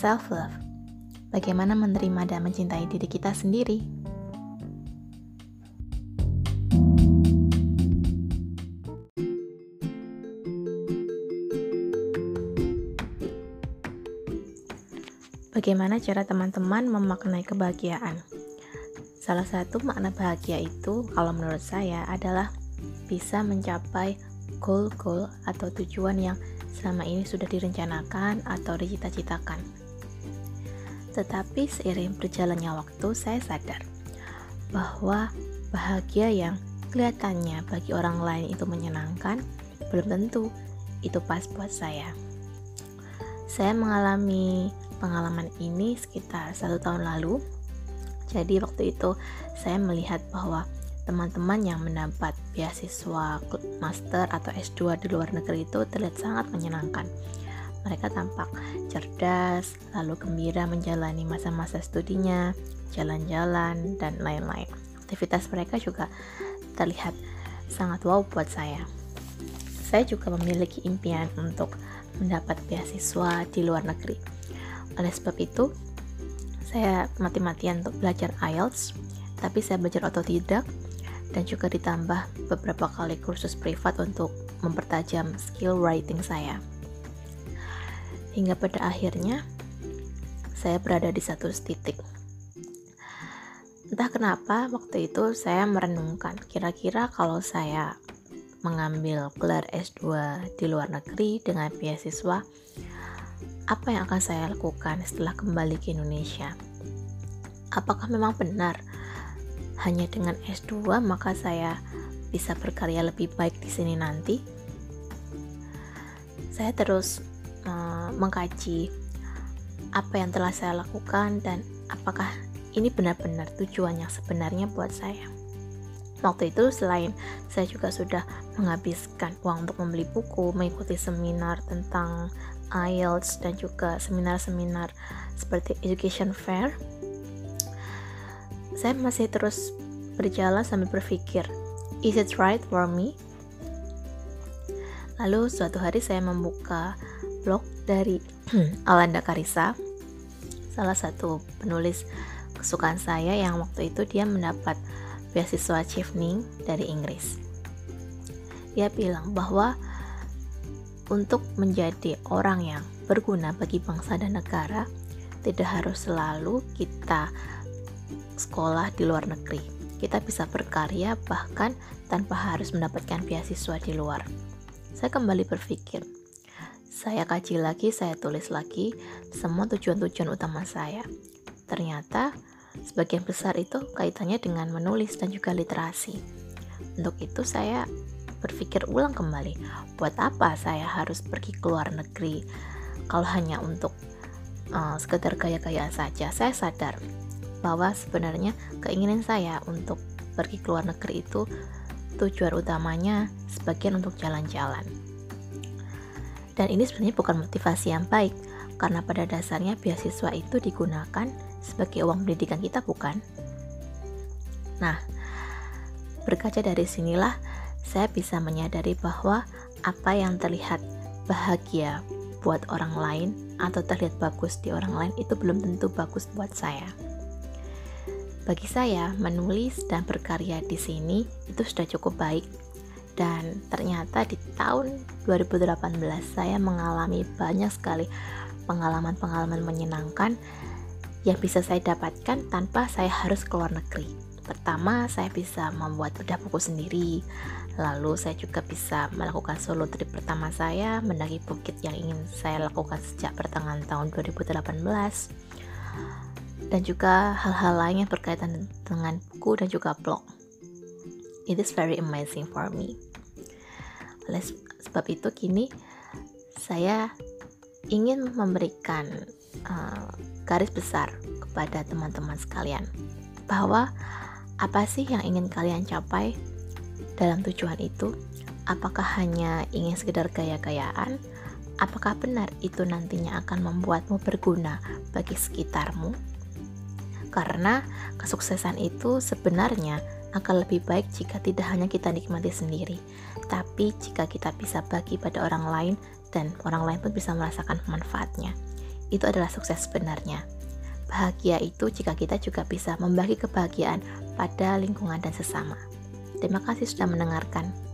self-love. Bagaimana menerima dan mencintai diri kita sendiri. Bagaimana cara teman-teman memaknai kebahagiaan? Salah satu makna bahagia itu, kalau menurut saya, adalah bisa mencapai goal-goal atau tujuan yang selama ini sudah direncanakan atau dicita-citakan. Tetapi seiring berjalannya waktu, saya sadar bahwa bahagia yang kelihatannya bagi orang lain itu menyenangkan, belum tentu itu pas buat saya. Saya mengalami pengalaman ini sekitar satu tahun lalu. Jadi waktu itu saya melihat bahwa teman-teman yang mendapat beasiswa master atau S2 di luar negeri itu terlihat sangat menyenangkan. Mereka tampak cerdas, lalu gembira menjalani masa-masa studinya, jalan-jalan, dan lain-lain. Aktivitas mereka juga terlihat sangat wow buat saya. Saya juga memiliki impian untuk mendapat beasiswa di luar negeri. Oleh sebab itu, saya mati-matian untuk belajar IELTS, tapi saya belajar otodidak dan juga ditambah beberapa kali kursus privat untuk mempertajam skill writing saya. Hingga pada akhirnya saya berada di satu titik. Entah kenapa waktu itu saya merenungkan kira-kira kalau saya mengambil gelar S2 di luar negeri dengan beasiswa apa yang akan saya lakukan setelah kembali ke Indonesia? Apakah memang benar hanya dengan S2 maka saya bisa berkarya lebih baik di sini nanti. Saya terus uh, mengkaji apa yang telah saya lakukan dan apakah ini benar-benar tujuan yang sebenarnya buat saya. Waktu itu selain saya juga sudah menghabiskan uang untuk membeli buku, mengikuti seminar tentang IELTS dan juga seminar-seminar seperti education fair saya masih terus berjalan sambil berpikir, is it right for me? Lalu suatu hari saya membuka blog dari Alanda Karisa, salah satu penulis kesukaan saya yang waktu itu dia mendapat beasiswa Chevening dari Inggris. Dia bilang bahwa untuk menjadi orang yang berguna bagi bangsa dan negara, tidak harus selalu kita sekolah di luar negeri. Kita bisa berkarya bahkan tanpa harus mendapatkan beasiswa di luar. Saya kembali berpikir, saya kaji lagi, saya tulis lagi semua tujuan-tujuan utama saya. Ternyata sebagian besar itu kaitannya dengan menulis dan juga literasi. Untuk itu saya berpikir ulang kembali, buat apa saya harus pergi ke luar negeri kalau hanya untuk uh, sekedar gaya-gayaan saja. Saya sadar bahwa sebenarnya keinginan saya untuk pergi ke luar negeri itu tujuan utamanya sebagian untuk jalan-jalan. Dan ini sebenarnya bukan motivasi yang baik, karena pada dasarnya beasiswa itu digunakan sebagai uang pendidikan kita, bukan? Nah, berkaca dari sinilah saya bisa menyadari bahwa apa yang terlihat bahagia buat orang lain atau terlihat bagus di orang lain itu belum tentu bagus buat saya. Bagi saya, menulis dan berkarya di sini itu sudah cukup baik. Dan ternyata di tahun 2018 saya mengalami banyak sekali pengalaman-pengalaman menyenangkan yang bisa saya dapatkan tanpa saya harus keluar negeri. Pertama, saya bisa membuat bedah buku sendiri. Lalu saya juga bisa melakukan solo trip pertama saya mendaki bukit yang ingin saya lakukan sejak pertengahan tahun 2018 dan juga hal-hal lain yang berkaitan dengan buku dan juga blog. It is very amazing for me. Sebab itu kini saya ingin memberikan uh, garis besar kepada teman-teman sekalian bahwa apa sih yang ingin kalian capai dalam tujuan itu? Apakah hanya ingin sekedar gaya-gayaan? Apakah benar itu nantinya akan membuatmu berguna bagi sekitarmu? Karena kesuksesan itu sebenarnya akan lebih baik jika tidak hanya kita nikmati sendiri, tapi jika kita bisa bagi pada orang lain dan orang lain pun bisa merasakan manfaatnya. Itu adalah sukses sebenarnya. Bahagia itu jika kita juga bisa membagi kebahagiaan pada lingkungan dan sesama. Terima kasih sudah mendengarkan.